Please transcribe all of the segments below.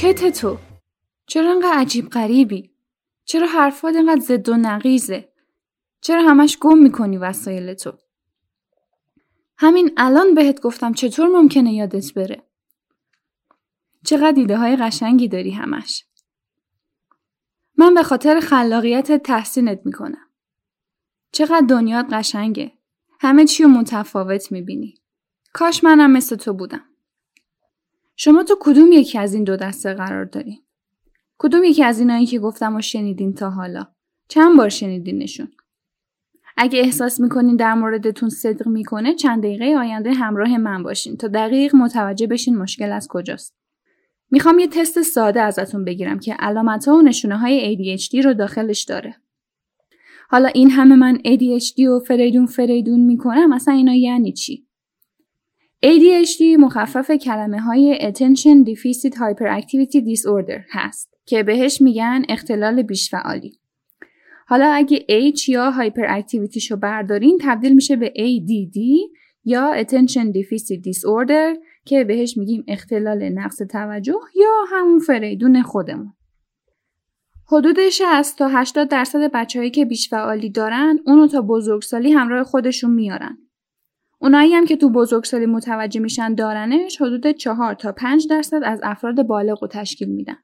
چته تو؟ چرا انقدر عجیب غریبی؟ چرا حرفات انقدر زد و نقیزه؟ چرا همش گم می‌کنی وسایل تو؟ همین الان بهت گفتم چطور ممکنه یادت بره؟ چقدر دیده های قشنگی داری همش؟ من به خاطر خلاقیت تحسینت می‌کنم. چقدر دنیات قشنگه. همه چی رو متفاوت می‌بینی. کاش منم مثل تو بودم. شما تو کدوم یکی از این دو دسته قرار دارین؟ کدوم یکی از اینایی که گفتم و شنیدین تا حالا؟ چند بار شنیدینشون؟ اگه احساس می‌کنین در موردتون صدق می‌کنه چند دقیقه آینده همراه من باشین تا دقیق متوجه بشین مشکل از کجاست. می‌خوام یه تست ساده ازتون بگیرم که علامت ها و نشونه های ADHD رو داخلش داره. حالا این همه من ADHD و فریدون فریدون می‌کنم اصلا اینا یعنی چی؟ ADHD مخفف کلمه های Attention Deficit Hyperactivity Disorder هست که بهش میگن اختلال بیشفعالی. حالا اگه H یا Hyperactivity شو بردارین تبدیل میشه به ADD یا Attention Deficit Disorder که بهش میگیم اختلال نقص توجه یا همون فریدون خودمون. حدود 60 تا 80 درصد بچههایی که بیشفعالی دارن اونو تا بزرگسالی همراه خودشون میارن. اونایی هم که تو بزرگسالی متوجه میشن دارنش حدود 4 تا 5 درصد از افراد بالغ رو تشکیل میدن.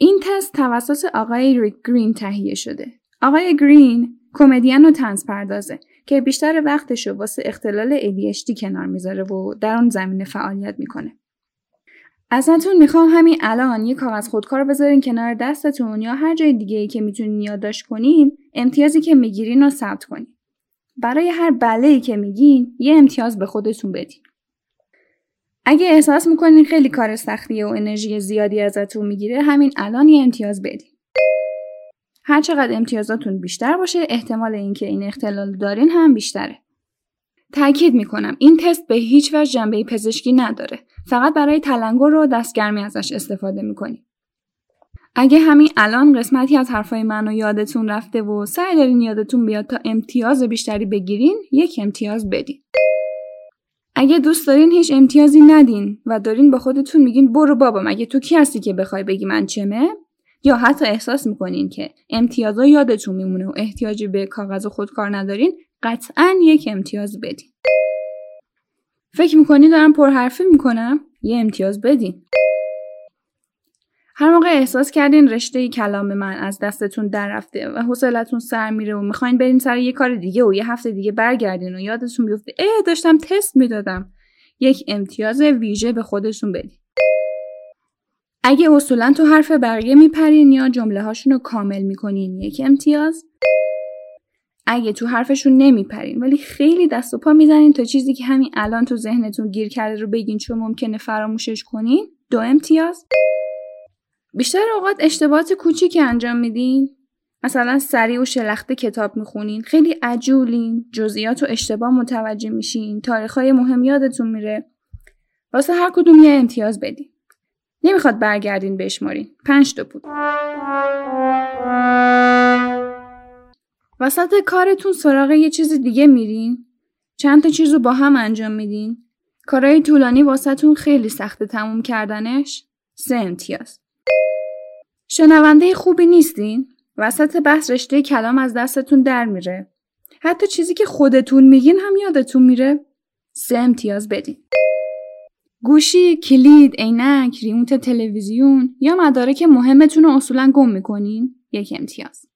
این تست توسط آقای ریک گرین تهیه شده. آقای گرین کمدین و تنز پردازه که بیشتر وقتش رو واسه اختلال ADHD کنار می‌ذاره و در اون زمینه فعالیت می‌کنه. ازتون می‌خوام همین الان یه کاغذ خودکار بذارین کنار دستتون یا هر جای دیگه ای که می‌تونین یادداشت کنین امتیازی که می‌گیرین رو ثبت کنین. برای هر بله که میگین یه امتیاز به خودتون بدین. اگه احساس می‌کنین خیلی کار سختیه و انرژی زیادی ازتون می‌گیره همین الان یه امتیاز بدین. هر چقدر امتیازاتون بیشتر باشه احتمال اینکه این اختلال دارین هم بیشتره. تاکید می‌کنم این تست به هیچ وجه جنبه پزشکی نداره. فقط برای تلنگر و دستگرمی ازش استفاده می‌کنیم. اگه همین الان قسمتی از حرفای منو یادتون رفته و سعی دارین یادتون بیاد تا امتیاز بیشتری بگیرین یک امتیاز بدین. اگه دوست دارین هیچ امتیازی ندین و دارین با خودتون میگین برو بابا مگه تو کی هستی که بخوای بگی من چمه یا حتی احساس می‌کنین که امتیازا یادتون میمونه و احتیاجی به کاغذ و خودکار ندارین قطعا یک امتیاز بدین. فکر می‌کنین دارم پرحرفی می‌کنم یه امتیاز بدین. هر موقع احساس کردین رشته کلام من از دستتون در رفته و حوصلتون سر میره و می‌خواین برین سر یه کار دیگه و یه هفته دیگه برگردین و یادتون بیفته اه داشتم تست می‌دادم. یک امتیاز ویژه به خودتون بدین. اگه اصولا تو حرف بقیه میپرین یا جمله هاشون رو کامل می‌کنین یک امتیاز. اگه تو حرفشون نمیپرین ولی خیلی دست و پا می‌زنین تا چیزی که همین الان تو ذهنتون گیر کرده رو بگین چون ممکنه فراموشش کنین دو امتیاز. بیشتر اوقات اشتباهات کوچیکی انجام میدین؟ مثلا سریع و شلخته کتاب می‌خونین خیلی عجولین جزئیات و اشتباه متوجه میشین تاریخهای مهم یادتون میره. واسه هر کدوم یه امتیاز بدین. نمی‌خواد برگردین بشمارین. پنج تا بود وسط کارتون سراغ یه چیز دیگه میرین؟ چند تا چیز رو با هم انجام میدین؟ کارهای طولانی واسهتون خیلی سخته تموم کردنش؟ سه امتیاز. شنونده خوبی نیستین؟ وسط بحث رشته کلام از دستتون در میره. حتی چیزی که خودتون میگین هم یادتون میره. سه امتیاز بدین. گوشی، کلید، عینک، ریموت تلویزیون یا مدارک مهمتون رو اصولا گم می‌کنین یک امتیاز.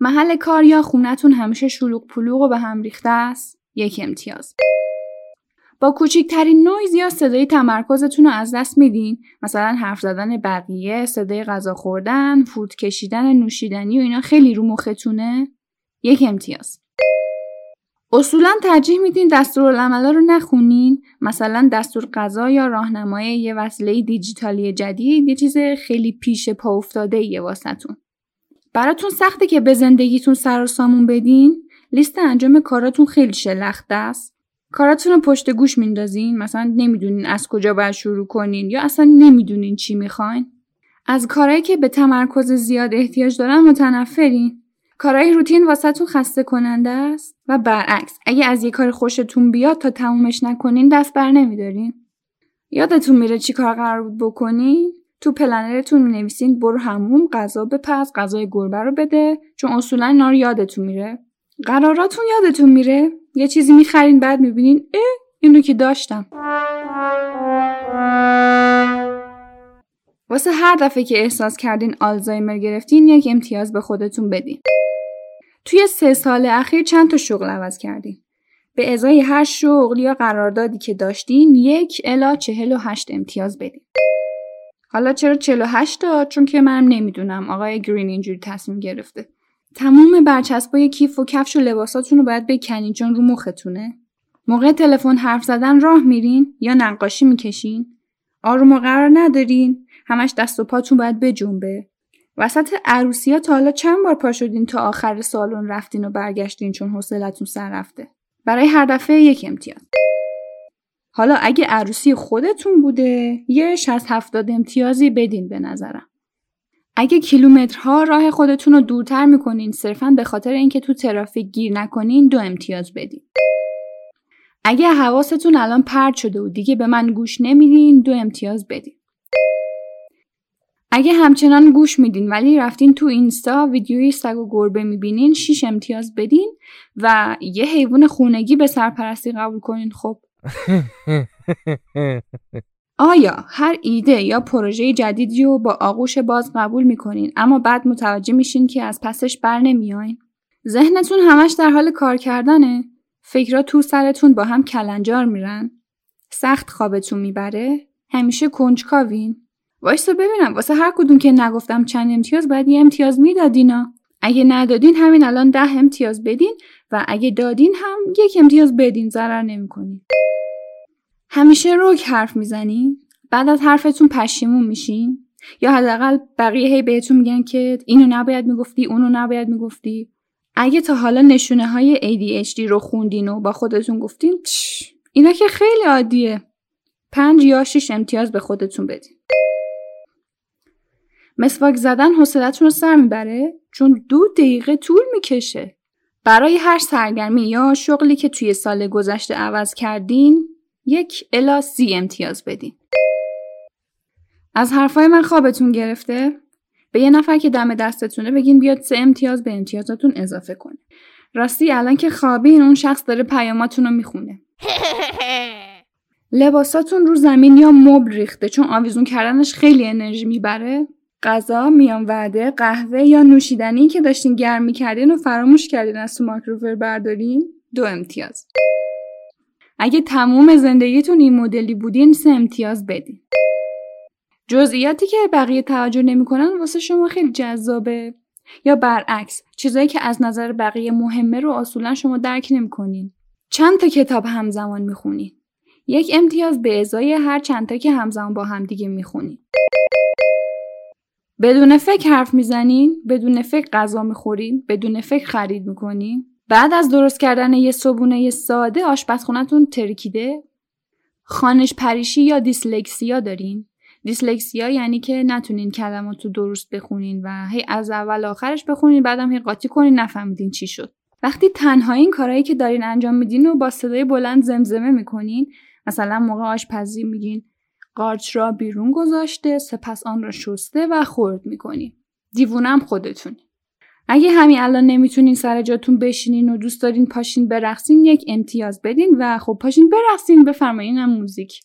محل کار یا خونتون همیشه شلوغ پلوغ و به هم ریخته است یک امتیاز. با کوچکترین نویز یا صدای تمرکزتون رو از دست میدین. مثلا حرف زدن بقیه صدای غذا خوردن فوت کشیدن نوشیدنی و اینا خیلی رو مختونه. یک امتیاز. اصولا ترجیح میدین دستورالعملا رو نخونین. مثلا دستور غذا یا راهنمای یه وسیله دیجیتالی جدید یه چیز خیلی پیش پا افتاده یه واسطون براتون سخته که به زندگیتون سر و سامون بدین؟ لیست انجام کاراتون خیلی شلخته است. کاراتون رو پشت گوش میندازین؟ مثلا نمی‌دونین از کجا باید شروع کنین یا اصلا نمی‌دونین چی می‌خواین؟ از کارهایی که به تمرکز زیاد احتیاج دارن متنفرین. کارهای روتین واسهتون خسته کننده است و برعکس اگه از یه کار خوشتون بیاد تا تمومش نکنین دست بر نمیدارین. یادتون میره چی کار قرار بود بکنین؟ تو پلنرتون می‌نویسین برو همون غذا بپز غذای گربه رو بده چون اصولا اینا رو یادتون میره. قراراتون یادتون میره؟ یه چیزی می‌خرین بعد می‌بینین اه اینو که داشتم. واسه هر دفعه که احساس کردین آلزایمر گرفتین یک امتیاز به خودتون بدین. توی سه سال اخیر چند تا شغل عوض کردین؟ به ازای هر شغل یا قراردادی که داشتین یک الا چهل و هشت امتیاز بدین. حالا چرا 48 تا؟ چون که من نمی‌دونم. آقای گرین اینجوری تصمیم گرفته. تموم برچسبای کیف و کفش و لباساتون رو باید بکنین چون رو مختونه. موقع تلفن حرف زدن راه میرین یا نقاشی می‌کشین؟ آروم و قرار ندارین. همش دست و پاتون باید بجنبه. وسط عروسی ها تا حالا چند بار پا شدین تا آخر سالن رفتین و برگشتین چون حوصلتون سر رفته؟ برای هر دفعه یک امتیاز. حالا اگه عروسی خودتون بوده یه 60 70 امتیازی بدین به نظرم. اگه کیلومترها راه خودتون رو دورتر می‌کنین صرفا به خاطر اینکه تو ترافیک گیر نکنین دو امتیاز بدین. اگه حواستون الان پرد شده و دیگه به من گوش نمیدین دو امتیاز بدین. اگه همچنان گوش میدین ولی رفتین تو اینستا ویدیوی سگ و گربه می‌بینین 6 امتیاز بدین و یه حیوان خونگی به سرپرستی قبول کنین خب. آیا هر ایده یا پروژه جدیدی رو با آغوش باز قبول می‌کنین اما بعد متوجه میشین که از پسش بر نمیاین؟ ذهنتون همش در حال کار کردنه؟ فکرها تو سرتون با هم کلنجار میرن؟ سخت خوابتون می‌بره؟ همیشه کنجکاوین؟ وایستا ببینم واسه هر کدوم که نگفتم چند امتیاز باید یه امتیاز میدادینا اگه ندادین همین الان ده امتیاز بدین و اگه دادین هم یک امتیاز بدین ضرر نمی‌کنین همیشه روک حرف می‌زنین بعد از حرفتون پشیمون میشین؟ یا حداقل بقیه هی بهتون میگن که اینو نباید می‌گفتی اونو نباید می‌گفتی؟ اگه تا حالا نشونه های ADHD رو خوندین و با خودتون گفتین اینا که خیلی عادیه. پنج یا شش امتیاز به خودتون بدین. مسواک زدن حوصلتون رو سر می‌بره؟ چون دو دقیقه طول می‌کشه. برای هر سرگرمی یا شغلی که توی سال گذشته عوض کردین یک الا سی امتیاز بدین. از حرفای من خوابتون گرفته؟ به یه نفر که دم دستتونه بگین بیاد سه امتیاز به امتیازاتون اضافه کنه. راستی الان که خوابین اون شخص داره پیاماتون رو می‌خونه. لباساتون رو زمین یا مبل ریخته چون آویزون کردنش خیلی انرژی می‌بره. غذا میان وعده قهوه یا نوشیدنی که داشتین گرم می‌کردین و فراموش کردین از تو ماکروفر بردارین دو امتیاز. اگه تموم زندگیتون این مدلی بودین سه امتیاز بدین. جزئیاتی که بقیه توجه نمی‌کنن واسه شما خیلی جذابه. یا برعکس چیزایی که از نظر بقیه مهمه رو اصولا شما درک نمی‌کنین. چند تا کتاب همزمان می‌خونین. یک امتیاز به ازای هر چند تا که همزمان با همدیگه می‌خونین. بدون فکر حرف می‌زنین بدون فکر غذا می‌خورین بدون فکر خرید می‌کنین. بعد از درست کردن یه صبونه ساده آشپزخونتون ترکیده؟ خانش پریشی یا دیسلکسیا دارین؟ دیسلکسیا یعنی که نتونین کلمات رو درست بخونین و هی از اول آخرش بخونین بعدم هی قاطی کنین نفهمیدین چی شد. وقتی تنها این کارهایی که دارین انجام میدین و با صدای بلند زمزمه می‌کنین مثلا موقع آشپزی میگین قارچ را بیرون گذاشته سپس آن را شسته و خورد می‌کنین. دیوونم خودتون. اگه همین الان نمی‌تونین سر جاتون بشینین و دوست دارین پاشین برقصین یک امتیاز بدین و خب پاشین برقصین بفرمایین موزیک.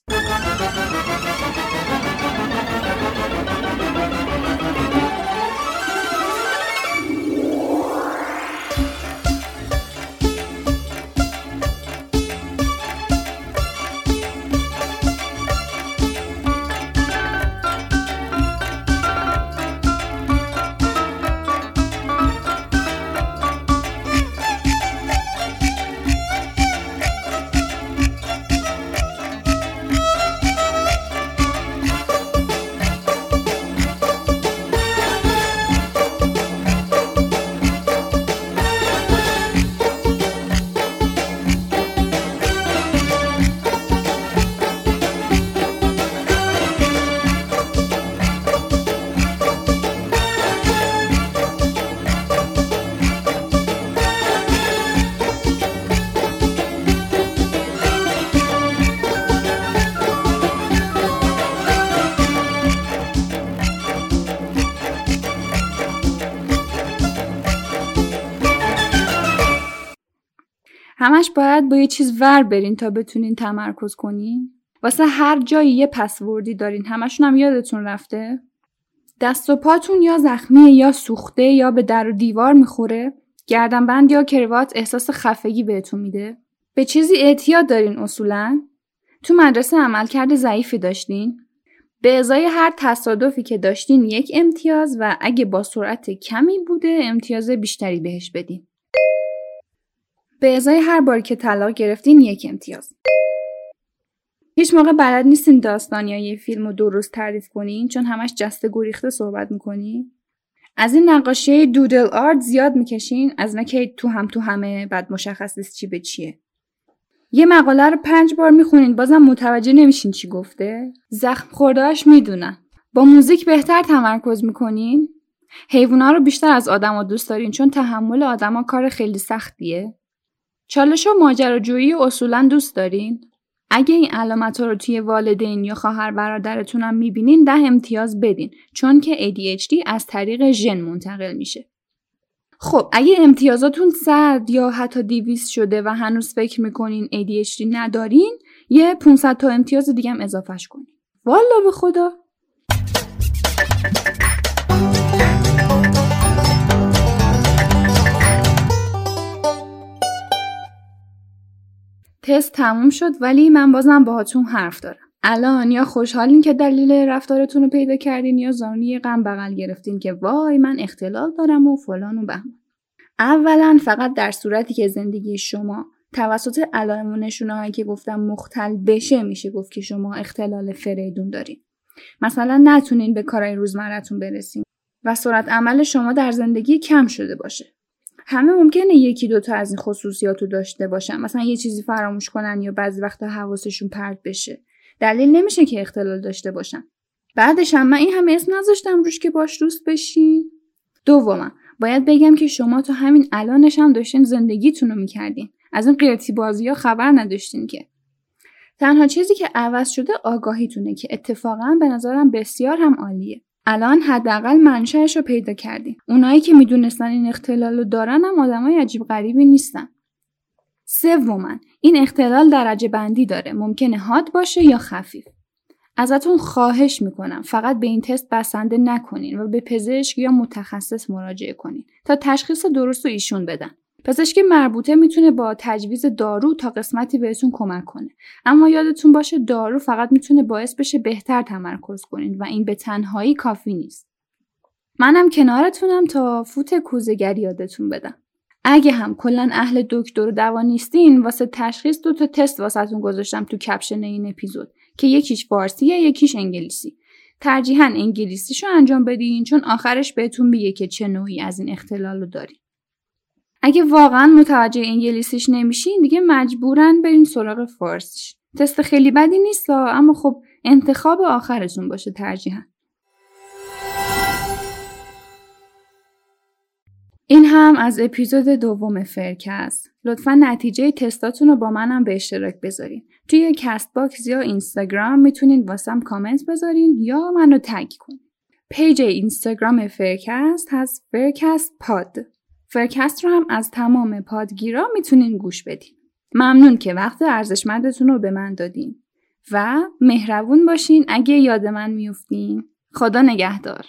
همش باید با یه چیز ور برین تا بتونین تمرکز کنین. واسه هر جایی یه پسوردی دارین همشون هم یادتون رفته؟ دست و پاتون یا زخمی یا سوخته یا به در و دیوار می‌خوره. گردنبند یا کروات احساس خفگی بهتون میده. به چیزی اعتیاد دارین اصولا؟ تو مدرسه عملکرد ضعیفی داشتین. به ازای هر تصادفی که داشتین یک امتیاز و اگه با سرعت کمی بوده امتیاز بیشتری بهش بدین. به ازای هر بار که طلاق گرفتین یک امتیاز. هیچ موقع بلد نیستین داستان یه فیلم رو درست تعریف کنین چون همش جسته گریخته صحبت می‌کنین. از این نقاشی دودل آرت زیاد می‌کشین از نه که تو هم تو همه بعد مشخص نیست چی به چیه. یه مقاله رو پنج بار می‌خونین بازم متوجه نمیشین چی گفته زخم خوردهاش می‌دونن با موزیک بهتر تمرکز می‌کنین حیوونا رو بیشتر از آدما دوست دارین چون تحمل آدما کار خیلی سختیه چالش و ماجراجویی اصولا دوست دارین؟ اگه این علامت رو توی والدین یا خواهر برادرتون هم می‌بینین ده امتیاز بدین چون که ADHD از طریق ژن منتقل میشه. خب اگه امتیازاتون صد یا حتی دیویس شده و هنوز فکر می‌کنین ADHD ندارین یه 500 تا امتیاز دیگه هم اضافهش کنین. والا به خدا! تست تموم شد ولی من بازم باهاتون حرف دارم. الان یا خوشحالین که دلیل رفتارتون رو پیدا کردین یا زانوی غم بغل گرفتین که وای من اختلال دارم و فلان و بهمان. اولا فقط در صورتی که زندگی شما توسط علائم و نشونه که گفتم مختل بشه میشه گفت که شما اختلال فریدون دارین. مثلا نتونین به کارهای روزمرتون برسین و سرعت عمل شما در زندگی کم شده باشه. همه ممکنه یکی دوتا از این خصوصیات رو داشته باشن. مثلا یه چیزی فراموش کنن یا بعضی وقتا حواسشون پرت بشه. دلیل نمیشه که اختلال داشته باشن. بعدش هم من این همه اسم نذاشتم روش که باش دوست بشین. دوما باید بگم که شما تو همین الانش هم داشتین زندگیتون رو می‌کردین. از این قیرتی بازی ها خبر نداشتین که. تنها چیزی که عوض شده آگاهیتونه که اتفاقا به نظرم بسیار هم عالیه. الان حداقل منشأش رو پیدا کردین اونایی که می‌دونستن این اختلال رو دارن هم آدمای عجیب غریبی نیستن. سوما این اختلال درجه بندی داره. ممکنه حاد باشه یا خفیف. ازتون خواهش می‌کنم فقط به این تست بسنده نکنین و به پزشک یا متخصص مراجعه کنین تا تشخیص درست رو ایشون بدن. پزشک مربوطه می‌تونه با تجویز دارو تا قسمتی بهتون کمک کنه. اما یادتون باشه دارو فقط می‌تونه باعث بشه بهتر تمرکز کنین و این به تنهایی کافی نیست. منم کنارتونم تا فوت کوزگری یادتون بدم. اگه هم کلا اهل دکتر و دوا نیستین واسه تشخیص دو تا تست واسهتون گذاشتم تو کپشن این اپیزود که یکیش فارسیه یکیش انگلیسی. ترجیحاً انگلیسیشو انجام بدین چون آخرش بهتون میگه که چه نوعی از این اختلال رو دارین. اگه واقعا متوجه انگلیسیش نمیشین دیگه مجبورین برین سراغ فارسیش تست خیلی بدی نیست اما خب انتخاب آخرتون باشه ترجیحاً این هم از اپیزود دوم فرکست. لطفا نتیجه تستاتون رو با منم به اشتراک بذارین. توی کست‌باکس یا اینستاگرام می‌تونین واسم کامنت بذارین یا منو tag کنین. page اینستاگرام فرکست هست فرکست پاد. فرکست رو هم از تمام پادگیرا می‌تونین گوش بدین. ممنون که وقت ارزشمندتون رو به من دادین. و مهربون باشین اگه یاد من میفتین. خدا نگهدار.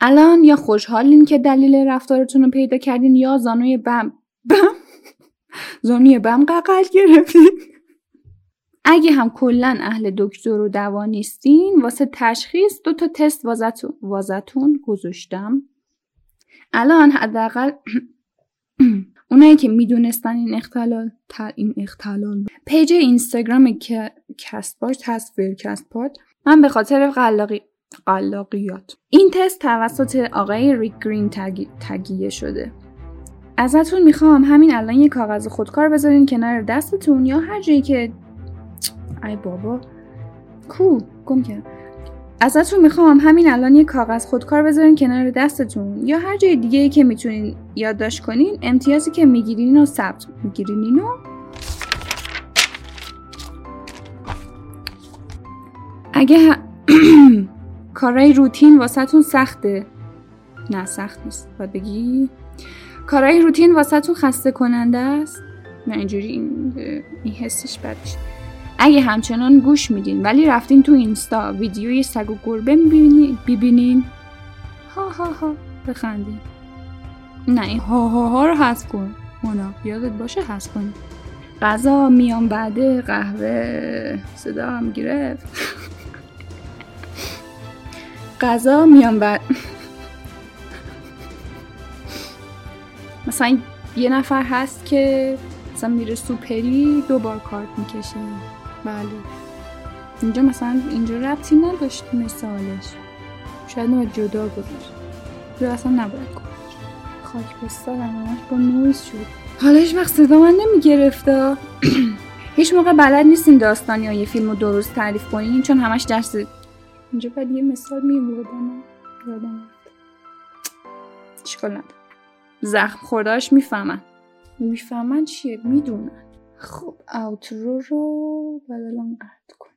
الان یا خوشحالین که دلیل رفتارتون رو پیدا کردین یا زانوی غم بغ زانوی غم بغل گرفتین اگه هم کلا اهل دکتر و دوا نیستین واسه تشخیص دو تا تست وازتون وازتون گذاشتم الان حداقل اونایی که می‌دونستن این اختلال این اختلال پیج اینستاگرام که کست باش هست کست پاد من به خاطر قلاقی قلاقیات. این تست توسط آقای ریک گرین تگیه شده. ازتون می‌خوام همین الان یه کاغذ خودکار بذارین کنار دستتون یا هر جایی که ای بابا. کو گم کردم. ازتون می‌خوام همین الان یه کاغذ خودکار بذارین کنار دستتون. یا هر جای دیگه ای که می‌تونین یادداشت کنین امتیازی که می‌گیرین و ثبت می‌گیرین. و اگه کارهای روتین واسهتون سخته. نه سخت نیست. باید بگی. کارهای روتین واسه تو خسته کننده است. نه اینجوری این, این حسش بد میشه اگه همچنان گوش میدین ولی رفتین تو اینستا ویدیوی سگ و گربه ببینین ها ها ها بخندین. نه این ها ها ها رو حذف کن. مونا یادت باشه حذف کنی. غذا میان بعده قهوه صدا هم گرفت. غذا میان بعد. مثلا یه نفر هست که مثلا میره سوپری دو بار کارت می‌کشه. بله. اینجا مثلا اینجا ربطی نداشت مثالش. شاید نباید جدا گذاشت. یا اصلا نباید گذاشت. خاک همش با نویز شد. حالا هیچ وقت صدا من نمی‌گرفته هیچ موقع بلد نیستین داستان یا یه فیلم رو درست تعریف کنین چون همش درس اینجا باید یه مثال میبردم یادم اشکال زخم خورداش می‌فهمن. می‌فهمن چیه؟ می‌دونن. خب اوترو رو بعد الان قطع کن.